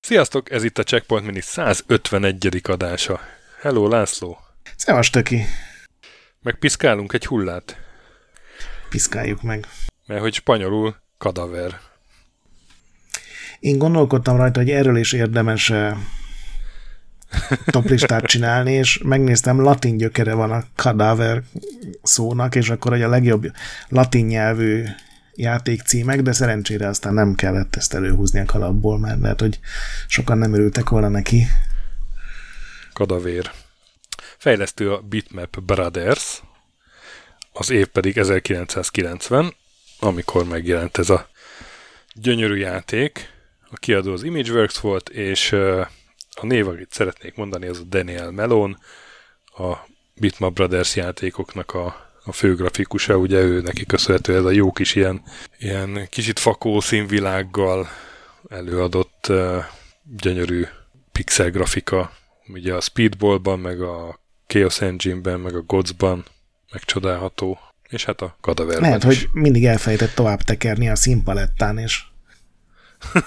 Sziasztok, ez itt a Checkpoint Mini 151. adása. Hello, László. Szevas, Töki. Megpiszkálunk egy hullát. Piszkáljuk meg. Mert hogy spanyolul kadaver. Én gondolkodtam rajta, hogy erről is érdemes toplistát csinálni, és megnéztem, latin gyökere van a kadaver szónak, és akkor hogy a legjobb latin nyelvű játékcímek, de szerencsére aztán nem kellett ezt előhúzni a kalapból, mert lehet, hogy sokan nem örültek volna neki. Kadavér. Fejlesztő a Bitmap Brothers, az év pedig 1990, amikor megjelent ez a gyönyörű játék. A kiadó az Imageworks volt, és a név, akit szeretnék mondani, az a Daniel Melon, a Bitmap Brothers játékoknak a a fő grafikusa, ugye ő neki köszönhető ez a jó kis ilyen, ilyen kicsit fakó színvilággal előadott uh, gyönyörű pixel grafika, ugye a Speedballban, meg a Chaos Engine-ben, meg a Godsban megcsodálható, és hát a Cadaverben Lehet, is. hogy mindig elfejtett tovább tekerni a színpalettán, és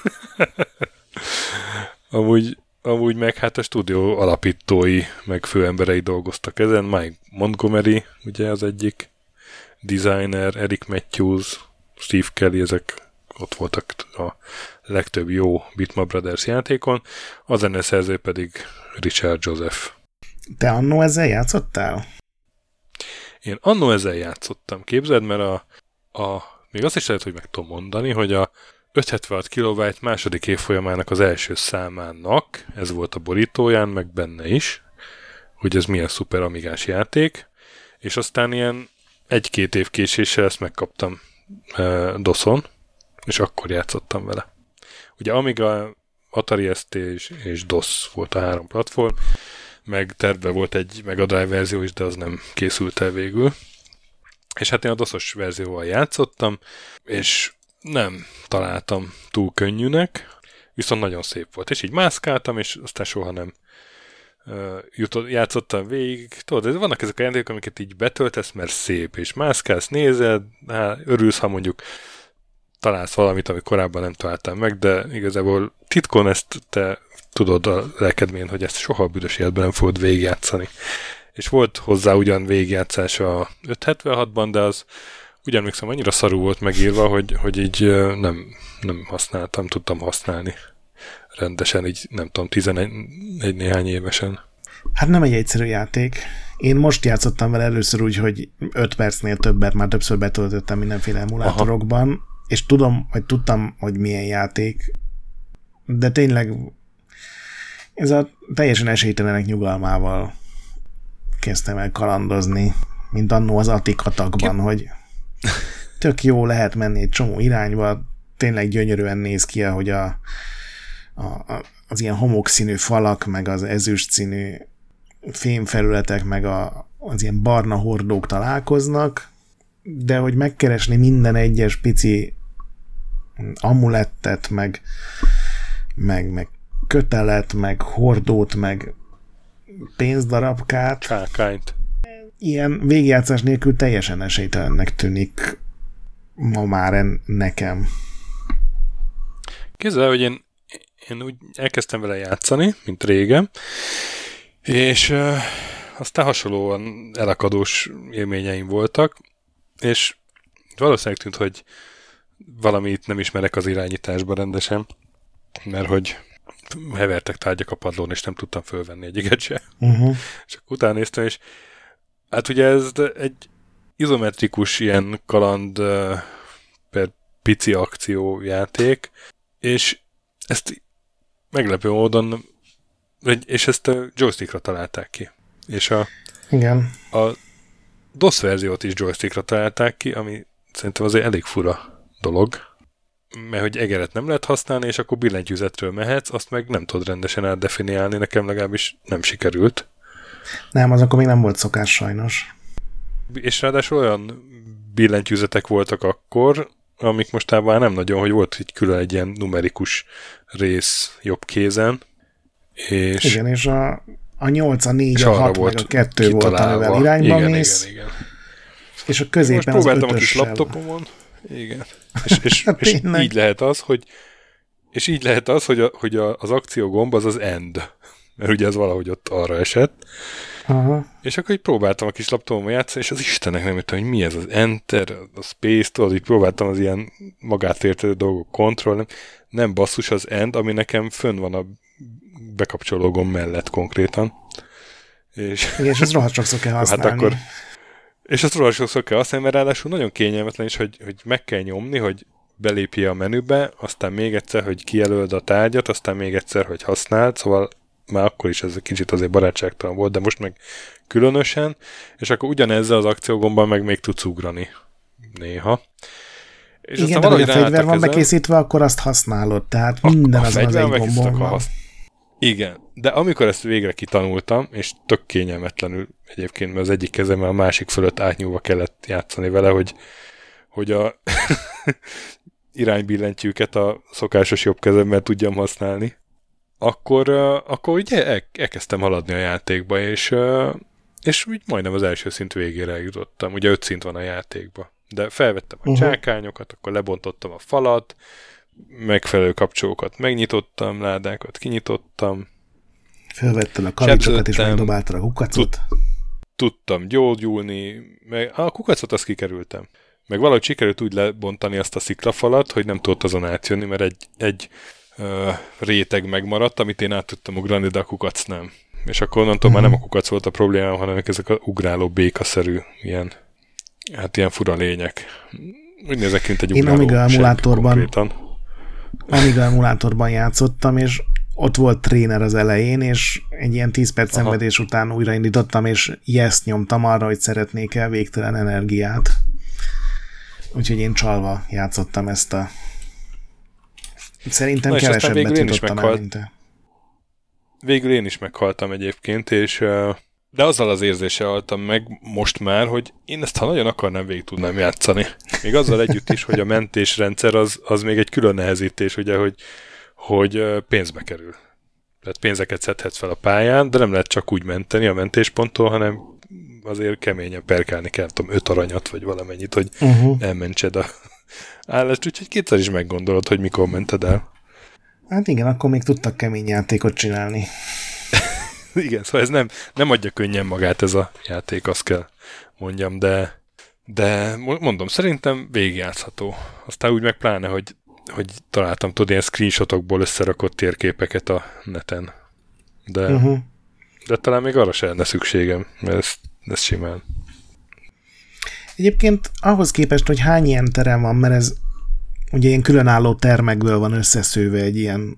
Amúgy amúgy meg hát a stúdió alapítói, meg főemberei dolgoztak ezen. Mike Montgomery, ugye az egyik designer, Eric Matthews, Steve Kelly, ezek ott voltak a legtöbb jó Bitma Brothers játékon, a zeneszerző pedig Richard Joseph. Te annó ezzel játszottál? Én annó ezzel játszottam, képzeld, mert a, a még azt is lehet, hogy meg tudom mondani, hogy a 576 kW második évfolyamának az első számának, ez volt a borítóján, meg benne is, hogy ez milyen szuper amigás játék, és aztán ilyen egy-két év késéssel ezt megkaptam e, DOS-on, és akkor játszottam vele. Ugye Amiga, Atari ST és, és DOS volt a három platform, meg terve volt egy Mega Drive verzió is, de az nem készült el végül. És hát én a DOS-os verzióval játszottam, és nem találtam túl könnyűnek, viszont nagyon szép volt. És így mászkáltam, és aztán soha nem uh, jutott, játszottam végig. Tudod, vannak ezek a játékok, amiket így betöltesz, mert szép, és mászkálsz, nézed, hát örülsz, ha mondjuk találsz valamit, amit korábban nem találtam meg, de igazából titkon ezt te tudod a lelkedmén, hogy ezt soha a büdös életben nem fogod végigjátszani. És volt hozzá ugyan végigjátszás a 576-ban, de az úgy emlékszem, annyira szarú volt megírva, hogy, hogy így nem, nem használtam, tudtam használni rendesen, így nem tudom, 11 néhány évesen. Hát nem egy egyszerű játék. Én most játszottam vele először úgy, hogy 5 percnél többet már többször betöltöttem mindenféle emulátorokban, Aha. és tudom, vagy tudtam, hogy milyen játék, de tényleg ez a teljesen esélytelenek nyugalmával kezdtem el kalandozni, mint annó az Atikatakban, Ki... hogy tök jó lehet menni egy csomó irányba, tényleg gyönyörűen néz ki, ahogy a, a, a, az ilyen homokszínű falak, meg az ezüst színű fémfelületek, meg a, az ilyen barna hordók találkoznak, de hogy megkeresni minden egyes pici amulettet, meg, meg, meg kötelet, meg hordót, meg pénzdarabkát. Csákányt ilyen végjátszás nélkül teljesen esélytelennek tűnik ma már nekem. Képzeld, hogy én, én úgy elkezdtem vele játszani, mint régen, és uh, aztán hasonlóan elakadós élményeim voltak, és valószínűleg tűnt, hogy valamit nem ismerek az irányításban rendesen, mert hogy hevertek tárgyak a padlón, és nem tudtam fölvenni egyiket se. Uh-huh. És akkor utána néztem, és Hát ugye ez egy izometrikus ilyen kaland per pici akciójáték, és ezt meglepő módon, és ezt a joystickra találták ki. És a, Igen. a DOS verziót is joystickra találták ki, ami szerintem azért elég fura dolog, mert hogy egeret nem lehet használni, és akkor billentyűzetről mehetsz, azt meg nem tudod rendesen átdefiniálni, nekem legalábbis nem sikerült. Nem, az akkor még nem volt szokás sajnos. És ráadásul olyan billentyűzetek voltak akkor, amik mostában nem nagyon, hogy volt egy külön egy ilyen numerikus rész jobb kézen. És... Igen, és a, a 8, a 4, a 6, meg a 2 volt, amivel irányba igen, mész. Igen, igen. És a középen Most próbáltam a kis laptopomon. Igen. És, és, hát és így lehet az, hogy és így lehet az, hogy, a, hogy a, az akciógomb az az end. Mert ugye ez valahogy ott arra esett. Aha. És akkor így próbáltam a kis laptopomon játszani, és az Istennek nem jöttem, hogy mi ez az Enter, a Space, tudod, így próbáltam az ilyen magát értedő dolgok kontroll, nem, nem basszus az End, ami nekem fönn van a bekapcsológom mellett konkrétan. És, Igen, és ez rohadt sokszor kell hát használni. Hát akkor, és azt rohadt sokszor kell használni, mert ráadásul nagyon kényelmetlen is, hogy, hogy meg kell nyomni, hogy belépje a menübe, aztán még egyszer, hogy kijelöld a tárgyat, aztán még egyszer, hogy használd, szóval már akkor is ez kicsit azért barátságtalan volt, de most meg különösen, és akkor ugyanezzel az akciógomban meg még tudsz ugrani néha. És Igen, de hogy a fegyver van bekészítve, akkor azt használod, tehát minden az az egy gombon van. Igen, de amikor ezt végre kitanultam, és tök kényelmetlenül egyébként, mert az egyik kezemmel a másik fölött átnyúlva kellett játszani vele, hogy, hogy a iránybillentyűket a szokásos jobb kezemmel tudjam használni, akkor, akkor ugye el, elkezdtem haladni a játékba, és, és úgy majdnem az első szint végére eljutottam. Ugye öt szint van a játékba. De felvettem a uh-huh. csákányokat, akkor lebontottam a falat, megfelelő kapcsolókat megnyitottam, ládákat kinyitottam. Felvettem a kavicsokat és megdobáltad a kukacot. Tudtam gyógyulni, meg a kukacot azt kikerültem. Meg valahogy sikerült úgy lebontani azt a sziklafalat, hogy nem tudott azon átjönni, mert egy, egy réteg megmaradt, amit én át tudtam ugrani, de a kukac nem. És akkor onnantól uh-huh. már nem a kukac volt a problémám, hanem ezek a ugráló békaszerű ilyen, hát ilyen fura lények. Úgy nézek, mint egy Én Amiga emulátorban, Amiga emulátorban játszottam, és ott volt tréner az elején, és egy ilyen 10 perc Aha. szenvedés után újraindítottam, és yes nyomtam arra, hogy szeretnék el végtelen energiát. Úgyhogy én csalva játszottam ezt a... Szerintem Na, kevesebbet jutottam el, mint te. Végül én is meghaltam egyébként, és de azzal az érzéssel haltam meg most már, hogy én ezt ha nagyon akarnám, végig tudnám játszani. Még azzal együtt is, hogy a mentésrendszer az, az még egy külön nehezítés, ugye, hogy, hogy pénzbe kerül. Tehát pénzeket szedhetsz fel a pályán, de nem lehet csak úgy menteni a mentésponttól, hanem azért keményen perkálni kell, tudom, öt aranyat, vagy valamennyit, hogy uh-huh. elmentsed a állást, úgyhogy kétszer is meggondolod, hogy mikor mented el. Hát igen, akkor még tudtak kemény játékot csinálni. igen, szóval ez nem, nem adja könnyen magát ez a játék, azt kell mondjam, de, de mondom, szerintem végigjátszható. Aztán úgy meg pláne, hogy, hogy találtam, tudod, ilyen screenshotokból összerakott térképeket a neten. De, uh-huh. de talán még arra se lenne szükségem, mert ezt, ezt simán. Egyébként ahhoz képest, hogy hány ilyen terem van, mert ez ugye ilyen különálló termekből van összeszőve egy ilyen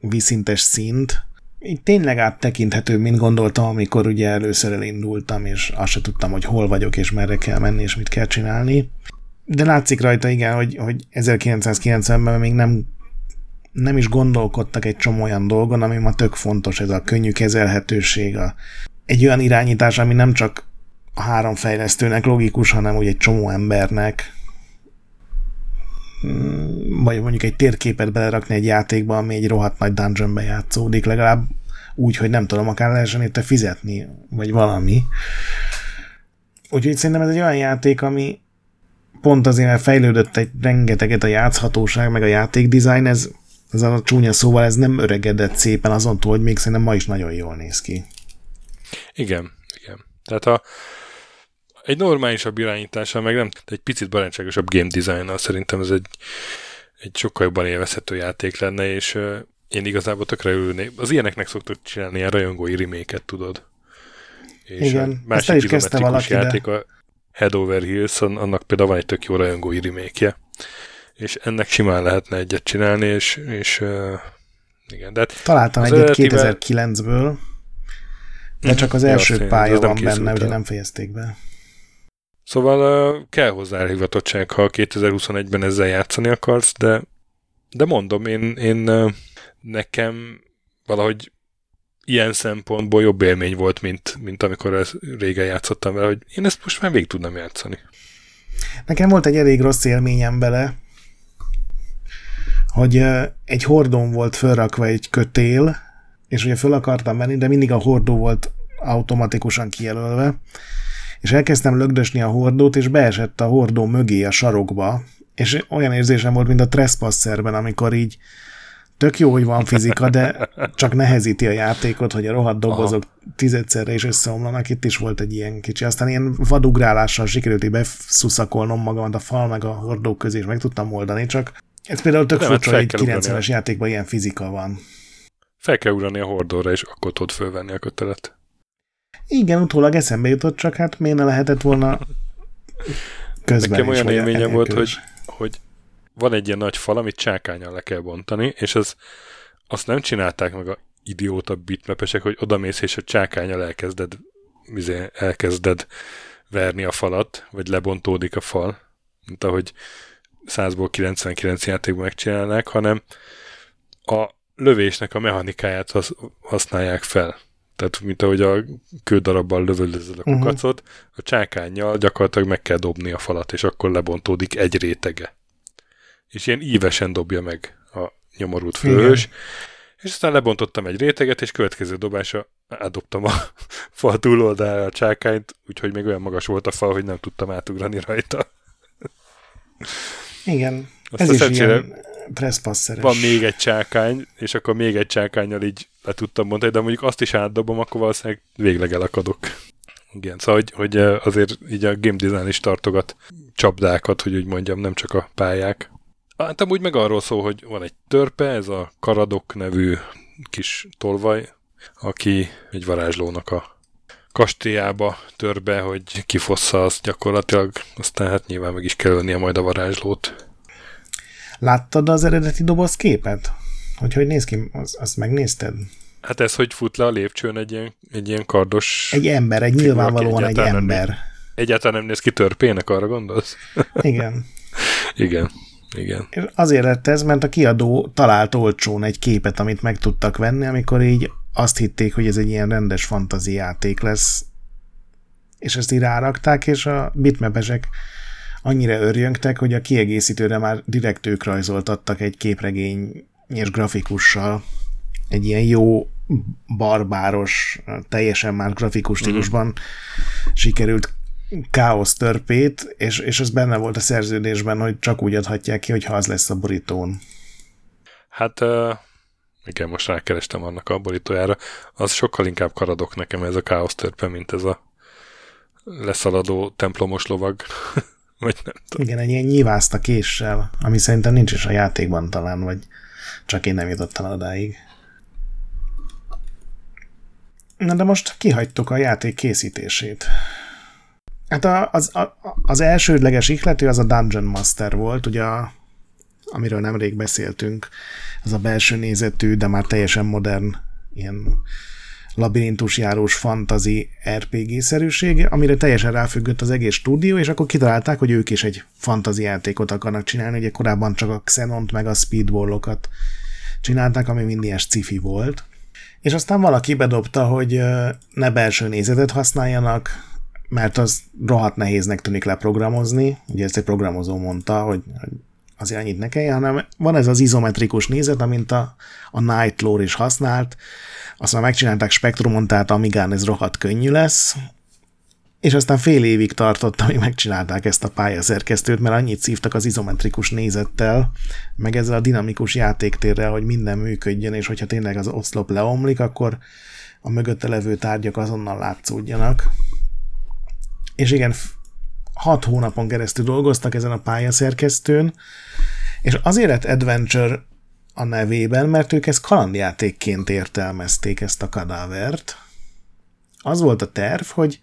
vízszintes szint, így tényleg áttekinthető, mint gondoltam, amikor ugye először elindultam, és azt se tudtam, hogy hol vagyok, és merre kell menni, és mit kell csinálni. De látszik rajta, igen, hogy, hogy 1990-ben még nem, nem is gondolkodtak egy csomó olyan dolgon, ami ma tök fontos, ez a könnyű kezelhetőség, a, egy olyan irányítás, ami nem csak három fejlesztőnek logikus, hanem úgy egy csomó embernek, Mm, vagy mondjuk egy térképet belerakni egy játékba, ami egy rohadt nagy dungeonbe játszódik, legalább úgy, hogy nem tudom, akár lehessen érte fizetni, vagy valami. Úgyhogy szerintem ez egy olyan játék, ami pont azért, mert fejlődött egy rengeteget a játszhatóság, meg a játékdesign, ez, ez a csúnya szóval ez nem öregedett szépen azon túl, hogy még szerintem ma is nagyon jól néz ki. Igen, igen. Tehát a, egy normálisabb irányítással, meg nem, egy picit barátságosabb game design szerintem ez egy, egy sokkal jobban élvezhető játék lenne, és uh, én igazából tökre örülnék. Az ilyeneknek szoktuk csinálni ilyen rajongói reméket, tudod. És Igen, is kezdte valaki, játék, de... a Head Over Heels, annak például van egy tök jó rajongói remake és ennek simán lehetne egyet csinálni, és, és uh, igen, de hát Találtam egyet 2009-ből, de mhm. csak az első ja, pálya van benne, ugye nem fejezték be. Szóval kell hozzá elhivatottság, ha 2021-ben ezzel játszani akarsz, de, de mondom, én, én nekem valahogy ilyen szempontból jobb élmény volt, mint, mint amikor ez régen játszottam vele, hogy én ezt most már végig tudnám játszani. Nekem volt egy elég rossz élményem bele, hogy egy hordón volt felrakva egy kötél, és ugye föl akartam venni, de mindig a hordó volt automatikusan kijelölve, és elkezdtem lögdösni a hordót, és beesett a hordó mögé a sarokba, és olyan érzésem volt, mint a Trespasserben, amikor így tök jó, hogy van fizika, de csak nehezíti a játékot, hogy a rohadt dobozok Aha. tizedszerre is összeomlanak. Itt is volt egy ilyen kicsi. Aztán ilyen vadugrálással sikerült így beszuszakolnom magamat a fal meg a hordók közé, és meg tudtam oldani, csak ez például tök furcsa, hogy 90-es játékban ilyen fizika van. Fel kell ugrani a hordóra, és akkor tudod fölvenni a kötelet. Igen, utólag eszembe jutott, csak hát miért ne lehetett volna közben Nekem olyan élményem volt, hogy, hogy van egy ilyen nagy fal, amit csákányan le kell bontani, és ez, azt nem csinálták meg a idióta bitmapesek, hogy odamész és a csákányal elkezded, mizé, elkezded verni a falat, vagy lebontódik a fal, mint ahogy 100-ból 99 játékban megcsinálnák, hanem a lövésnek a mechanikáját használják fel. Tehát, mint ahogy a kődarabbal lövöldözöd a mhm. kukacot, uh-huh. a csákányjal gyakorlatilag meg kell dobni a falat, és akkor lebontódik egy rétege és ilyen ívesen dobja meg a nyomorult főhős, és aztán lebontottam egy réteget, és következő dobása átdobtam a fal túloldalára a csákányt, úgyhogy még olyan magas volt a fal, hogy nem tudtam átugrani rajta. Igen, Azt ez is ilyen trespasseres. Van még egy csákány, és akkor még egy csákányjal így le tudtam mondani, de mondjuk azt is átdobom, akkor valószínűleg végleg elakadok. Igen, szóval hogy, hogy azért így a game design is tartogat csapdákat, hogy úgy mondjam, nem csak a pályák. Hát amúgy meg arról szól, hogy van egy törpe, ez a Karadok nevű kis tolvaj, aki egy varázslónak a kastélyába tör be, hogy kifossza azt gyakorlatilag, aztán hát nyilván meg is kell ölnie majd a varázslót. Láttad az eredeti doboz képet? Hogy hogy néz ki? Az, azt megnézted? Hát ez, hogy fut le a lépcsőn egy ilyen, egy ilyen kardos... Egy ember, egy nyilvánvalóan egy ember. Nem, egyáltalán nem néz ki törpének, arra gondolsz? Igen. Igen. Igen. Azért lett ez, mert a kiadó talált olcsón egy képet, amit meg tudtak venni, amikor így azt hitték, hogy ez egy ilyen rendes fantazi játék lesz, és ezt így rárakták, és a bitmapesek annyira örjöngtek, hogy a kiegészítőre már direkt ők rajzoltattak egy képregény és grafikussal, egy ilyen jó barbáros, teljesen már grafikus mhm. stílusban mm. sikerült káosz törpét, és, és ez benne volt a szerződésben, hogy csak úgy adhatják ki, hogyha az lesz a borítón. Hát uh, igen, most rákerestem annak a borítójára. Az sokkal inkább karadok nekem ez a káosz törpe, mint ez a leszaladó templomos lovag. vagy nem tudom. Igen, egy ilyen nyívászta késsel, ami szerintem nincs is a játékban talán, vagy csak én nem jutottam odáig. Na de most kihagytuk a játék készítését. Hát a, az, a, az elsődleges ihlető az a Dungeon Master volt, ugye a, amiről nemrég beszéltünk, ez a belső nézetű, de már teljesen modern ilyen labirintusjárós fantazi RPG-szerűség, amire teljesen ráfüggött az egész stúdió, és akkor kitalálták, hogy ők is egy fantazi játékot akarnak csinálni, ugye korábban csak a Xenont meg a Speedballokat csinálták, ami mind ilyen sci volt. És aztán valaki bedobta, hogy ne belső nézetet használjanak, mert az rohadt nehéznek tűnik leprogramozni, ugye ezt egy programozó mondta, hogy, hogy azért annyit ne kelljen, hanem van ez az izometrikus nézet, amint a, a Night Lore is használt, aztán megcsinálták Spektrumon, tehát Amigán ez rohadt könnyű lesz, és aztán fél évig tartott, amíg megcsinálták ezt a pályaszerkesztőt, mert annyit szívtak az izometrikus nézettel, meg ezzel a dinamikus játéktérrel, hogy minden működjön, és hogyha tényleg az oszlop leomlik, akkor a mögötte levő tárgyak azonnal látszódjanak. És igen, hat hónapon keresztül dolgoztak ezen a pályaszerkesztőn, és azért lett Adventure a nevében, mert ők ezt kalandjátékként értelmezték ezt a kadávert. Az volt a terv, hogy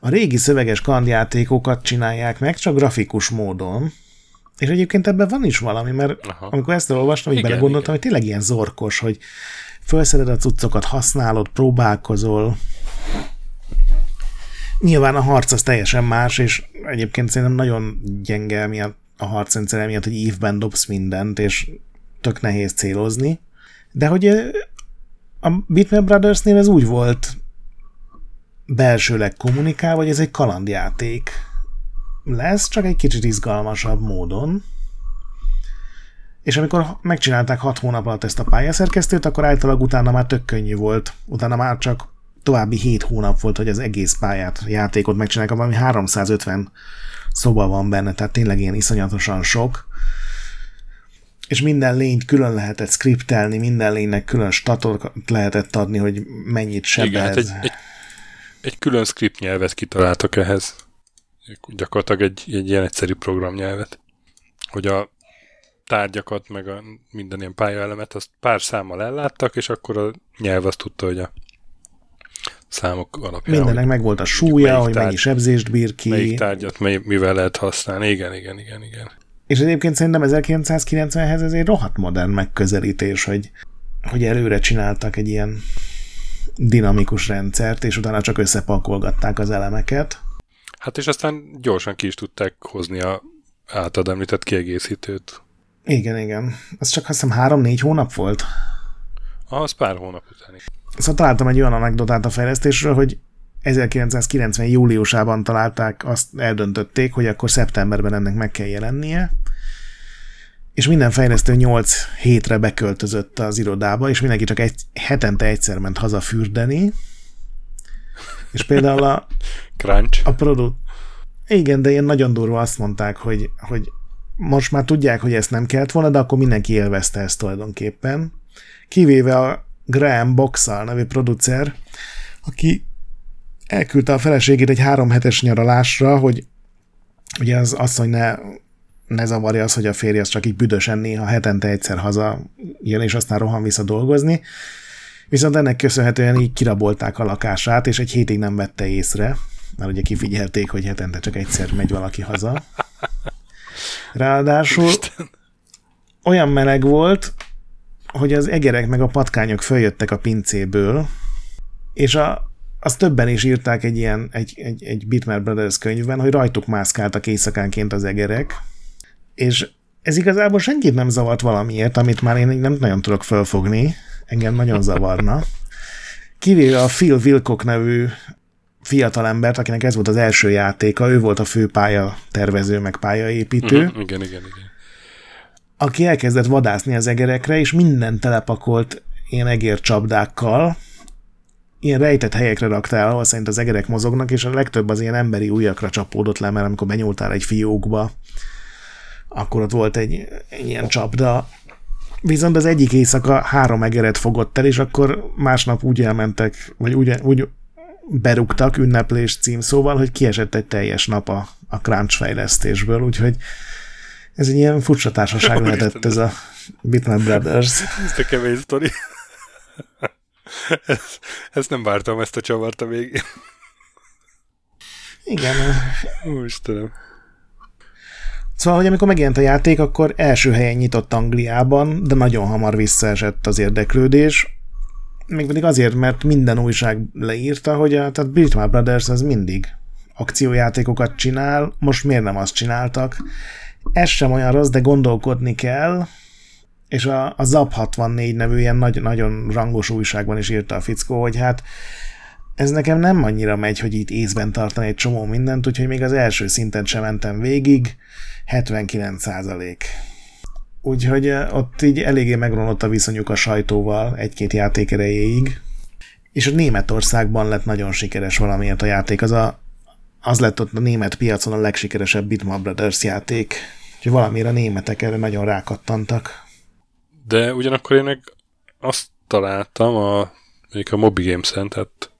a régi szöveges kalandjátékokat csinálják meg, csak grafikus módon, és egyébként ebben van is valami, mert Aha. amikor ezt olvastam, hogy belegondoltam, hogy tényleg ilyen zorkos, hogy felszeded a cuccokat, használod, próbálkozol, Nyilván a harc az teljesen más, és egyébként szerintem nagyon gyenge miatt a harcrendszer miatt, hogy évben dobsz mindent, és tök nehéz célozni. De hogy a Bitmap Brothersnél ez úgy volt belsőleg kommunikálva, hogy ez egy kalandjáték lesz, csak egy kicsit izgalmasabb módon. és amikor megcsinálták hat hónap alatt ezt a pályaszerkesztőt, akkor általában utána már tök könnyű volt. Utána már csak további 7 hónap volt, hogy az egész pályát, játékot megcsinálják, ami 350 szoba van benne, tehát tényleg ilyen iszonyatosan sok. És minden lényt külön lehetett skriptelni, minden lénynek külön statot lehetett adni, hogy mennyit sebez. Igen, hát egy, egy, egy külön script nyelvet kitaláltak ehhez. Gyakorlatilag egy, egy ilyen egyszerű programnyelvet. Hogy a tárgyakat, meg a minden ilyen pályaelemet, azt pár számmal elláttak, és akkor a nyelv azt tudta, hogy a számok alapján. Mindennek meg volt a súlya, hogy tárgy, mennyi sebzést bír ki. Melyik tárgyat mely, mivel lehet használni. Igen, igen, igen, igen. És egyébként szerintem 1990-hez ez egy rohadt modern megközelítés, hogy, hogy előre csináltak egy ilyen dinamikus rendszert, és utána csak összepakolgatták az elemeket. Hát és aztán gyorsan ki is tudták hozni a általad említett kiegészítőt. Igen, igen. Ez csak azt hiszem három-négy hónap volt. Az pár hónap után. Szóval találtam egy olyan anekdotát a fejlesztésről, hogy 1990. júliusában találták, azt eldöntötték, hogy akkor szeptemberben ennek meg kell jelennie, és minden fejlesztő 8 hétre beköltözött az irodába, és mindenki csak egy, hetente egyszer ment haza fürdeni, és például a, Crunch. a produkt, igen, de ilyen nagyon durva azt mondták, hogy, hogy most már tudják, hogy ezt nem kellett volna, de akkor mindenki élvezte ezt tulajdonképpen. Kivéve a Graham Boxall nevű producer, aki elküldte a feleségét egy három hetes nyaralásra, hogy ugye az asszony ne, ne zavarja az, hogy a férje az csak így büdösen néha hetente egyszer haza jön, és aztán rohan vissza dolgozni. Viszont ennek köszönhetően így kirabolták a lakását, és egy hétig nem vette észre, mert ugye kifigyelték, hogy hetente csak egyszer megy valaki haza. Ráadásul olyan meleg volt, hogy az egerek meg a patkányok följöttek a pincéből, és a, az többen is írták egy ilyen, egy, egy, egy Bitmap Brothers könyvben, hogy rajtuk mászkáltak éjszakánként az egerek, és ez igazából senkit nem zavart valamiért, amit már én nem nagyon tudok fölfogni, engem nagyon zavarna. Kivéve a Phil Wilcock nevű fiatalembert, akinek ez volt az első játéka, ő volt a fő pálya tervező, meg pályaépítő. Uh-huh, igen, igen, igen. Aki elkezdett vadászni az egerekre, és minden telepakolt ilyen egércsapdákkal, ilyen rejtett helyekre raktál, ahol szerint az egerek mozognak, és a legtöbb az ilyen emberi ujjakra csapódott le, mert amikor benyúltál egy fiókba, akkor ott volt egy, egy ilyen csapda, Viszont az egyik éjszaka három egeret fogott el, és akkor másnap úgy elmentek, vagy úgy, úgy berúgtak ünneplés címszóval, hogy kiesett egy teljes nap a, a crunch fejlesztésből, úgyhogy ez egy ilyen furcsa társaság lehetett ez a Bitmap Brothers. ez a kemény sztori. ezt, ezt nem vártam, ezt a csavart a végén. Igen. Ó, Istenem. Szóval, hogy amikor megjelent a játék, akkor első helyen nyitott Angliában, de nagyon hamar visszaesett az érdeklődés, mégpedig azért, mert minden újság leírta, hogy a, tehát Bitmap Brothers az mindig akciójátékokat csinál, most miért nem azt csináltak. Ez sem olyan rossz, de gondolkodni kell, és a, a Zap 64 nevű ilyen nagy, nagyon rangos újságban is írta a fickó, hogy hát ez nekem nem annyira megy, hogy itt észben tartani egy csomó mindent, úgyhogy még az első szinten sem mentem végig, 79 százalék. Úgyhogy ott így eléggé megromlott a viszonyuk a sajtóval egy-két játék erejéig. És a Németországban lett nagyon sikeres valamiért a játék. Az, a, az lett ott a német piacon a legsikeresebb Bitmap Brothers játék. Úgyhogy valamiért a németek erre nagyon rákattantak. De ugyanakkor én meg azt találtam a, még a Mobi Games-en, tehát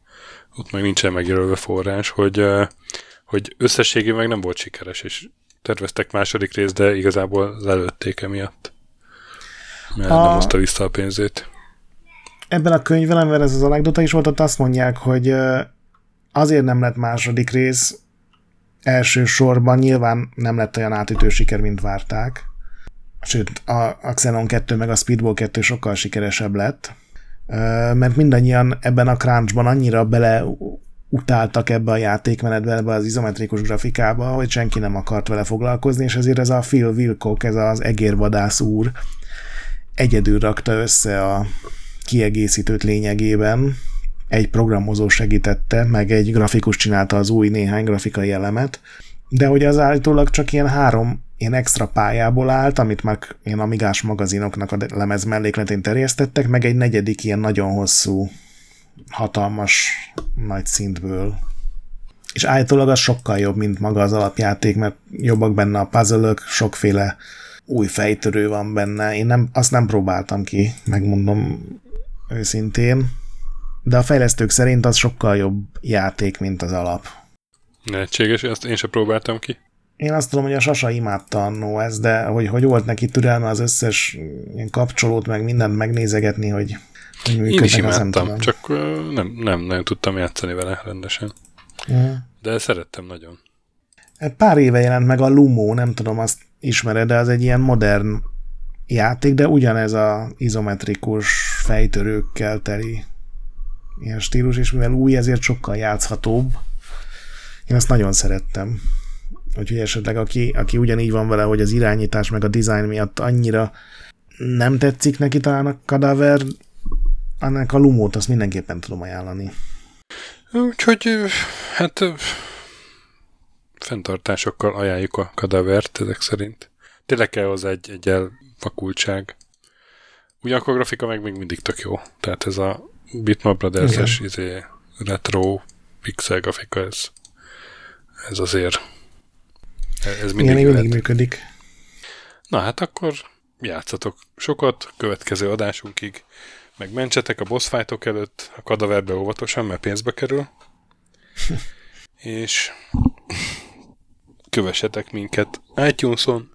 ott meg nincsen megjelölve forrás, hogy, hogy összességében meg nem volt sikeres, és terveztek második részt, de igazából lelőtték emiatt. Mert a... nem hozta vissza a pénzét. Ebben a könyvben, amivel ez az anekdota is volt, ott azt mondják, hogy azért nem lett második rész, elsősorban nyilván nem lett olyan átütő siker, mint várták. Sőt, a, Xenon 2 meg a Speedball 2 sokkal sikeresebb lett, mert mindannyian ebben a crunchban annyira bele utáltak ebbe a játékmenetbe, ebbe az izometrikus grafikába, hogy senki nem akart vele foglalkozni, és ezért ez a Phil Wilcock, ez az egérvadász úr egyedül rakta össze a kiegészítőt lényegében, egy programozó segítette, meg egy grafikus csinálta az új néhány grafikai elemet, de hogy az állítólag csak ilyen három ilyen extra pályából állt, amit már ilyen amigás magazinoknak a lemez mellékletén terjesztettek, meg egy negyedik ilyen nagyon hosszú, hatalmas nagy szintből. És állítólag az sokkal jobb, mint maga az alapjáték, mert jobbak benne a puzzle sokféle új fejtörő van benne. Én nem, azt nem próbáltam ki, megmondom őszintén, de a fejlesztők szerint az sokkal jobb játék, mint az alap. Lehetséges, ezt én sem próbáltam ki. Én azt tudom, hogy a Sasa imádta annó ez, de hogy, hogy volt neki türelme az összes ilyen kapcsolót, meg mindent megnézegetni, hogy, hogy Én is imádtam, nem csak nem, nem nagyon tudtam játszani vele rendesen. Uh-huh. De szerettem nagyon. Pár éve jelent meg a Lumo, nem tudom, azt ismered, de az egy ilyen modern játék, de ugyanez a izometrikus fejtörőkkel teli ilyen stílus, és mivel új, ezért sokkal játszhatóbb. Én ezt nagyon szerettem. Úgyhogy esetleg aki, aki ugyanígy van vele, hogy az irányítás meg a design miatt annyira nem tetszik neki talán a kadaver, annak a lumót azt mindenképpen tudom ajánlani. Úgyhogy hát fenntartásokkal ajánljuk a kadavert ezek szerint. Tényleg kell hozzá egy, egy elvakultság. Ugyanakkor a grafika meg még mindig tök jó. Tehát ez a Bitmap Brothers-es izé, retro pixel grafika, ez, ez azért ez mindig, Igen, mindig működik. Na hát akkor játszatok sokat, következő adásunkig, meg mentsetek a boss fightok előtt, a kadaverbe óvatosan, mert pénzbe kerül. és kövessetek minket iTunes-on,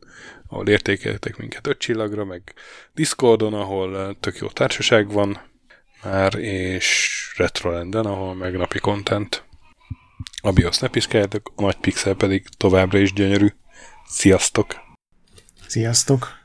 ahol értékeltek minket öt csillagra, meg Discordon, ahol tök jó társaság van már, és Retrolanden, ahol meg napi content. A BIOS ne piszkáljatok, a nagy pixel pedig továbbra is gyönyörű. Sziasztok! Sziasztok!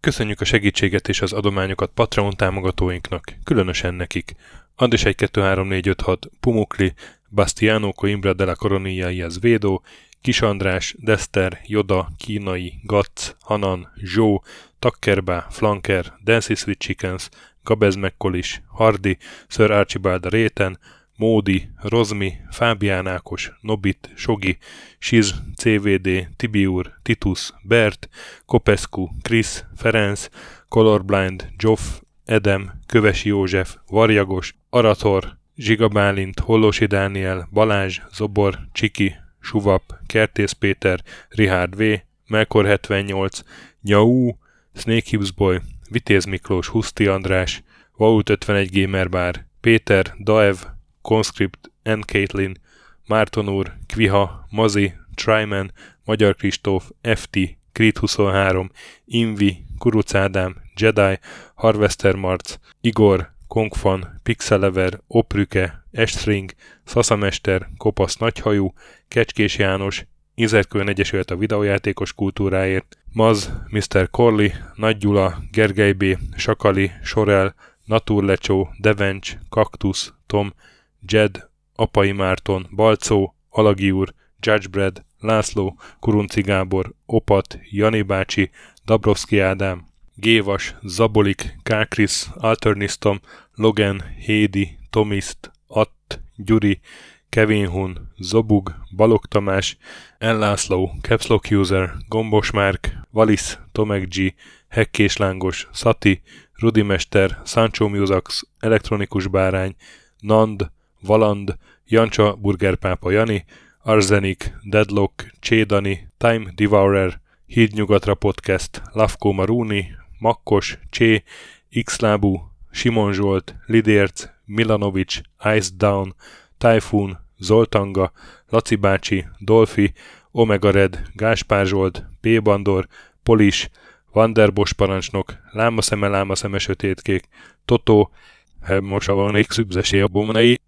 Köszönjük a segítséget és az adományokat Patreon támogatóinknak, különösen nekik. Andis 1 2 3 4 5 6 Pumukli, Bastiano Coimbra de la Coronilla Iaz Védó, Kis András, Dester, Joda, Kínai, Gatz, Hanan, Zsó, Takkerbá, Flanker, Dancy Sweet Chickens, Gabez Mekkolis, Hardi, Sir Archibald Réten, Módi, Rozmi, Fábián Ákos, Nobit, Sogi, Siz, CVD, Tibiur, Titus, Bert, Kopescu, Krisz, Ferenc, Colorblind, Joff, Edem, Kövesi József, Varjagos, Arator, Zsigabálint, Hollosi Dániel, Balázs, Zobor, Csiki, Suvap, Kertész Péter, Rihárd V, Melkor 78, Nyau, Snake Hips Boy, Vitéz Miklós, Huszti András, Vault 51 Gamer Bar, Péter, Daev, Conscript, N. Caitlin, Márton úr, Kviha, Mazi, Tryman, Magyar Kristóf, FT, Krit 23, Invi, Kuruc Ádám, Jedi, Harvester Marc, Igor, Kongfan, Pixelever, Oprüke, Estring, Szaszamester, Kopasz Nagyhajú, Kecskés János, Inzerkőn Egyesület a videójátékos kultúráért, Maz, Mr. Corley, Nagy Gyula, Gergely B., Sakali, Sorel, Naturlecsó, Devencs, Kaktusz, Tom, Jed, Apai Márton, Balcó, Alagi úr, Judgebred, László, Kurunci Gábor, Opat, Jani bácsi, Dabrowski Ádám, Gévas, Zabolik, Kákris, Alternisztom, Logan, Hédi, Tomiszt, Att, Gyuri, Kevin Hun, Zobug, Balog Tamás, Ellászló, Capslock User, Gombos Márk, Valisz, Tomek G, Hekkés Lángos, Szati, Rudimester, Sancho Musax, Elektronikus Bárány, Nand, Valand, Jancsa Burgerpápa Jani, Arzenik, Deadlock, Csédani, Time Devourer, Hídnyugatra Podcast, Lavko Maruni, Makkos, Csé, Xlábú, Simon Zsolt, Lidérc, Milanovic, Ice Down, Typhoon, Zoltanga, Laci bácsi, Dolfi, Omega Red, Gáspár Zsolt, P. Bandor, Polis, Vanderbos parancsnok, Lámaszeme, Lámaszeme sötétkék, Totó, most van egy szübzesé a bomnai,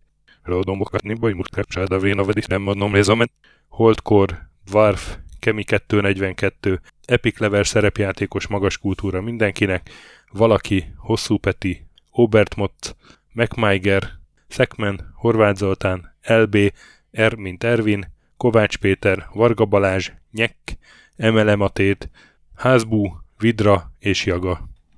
Rodomokat nibai mutkapcsáda véna vedis nem mondom rezamen, Holdkor, Dwarf, Kemi 242, Epic Lever szerepjátékos magas kultúra mindenkinek, Valaki, Hosszú Peti, Obert Mott, MacMiger, Szekmen, Horváth Zoltán, LB, R. mint Ervin, Kovács Péter, Varga Balázs, Nyek, Emele Matét, Házbú, Vidra és Jaga.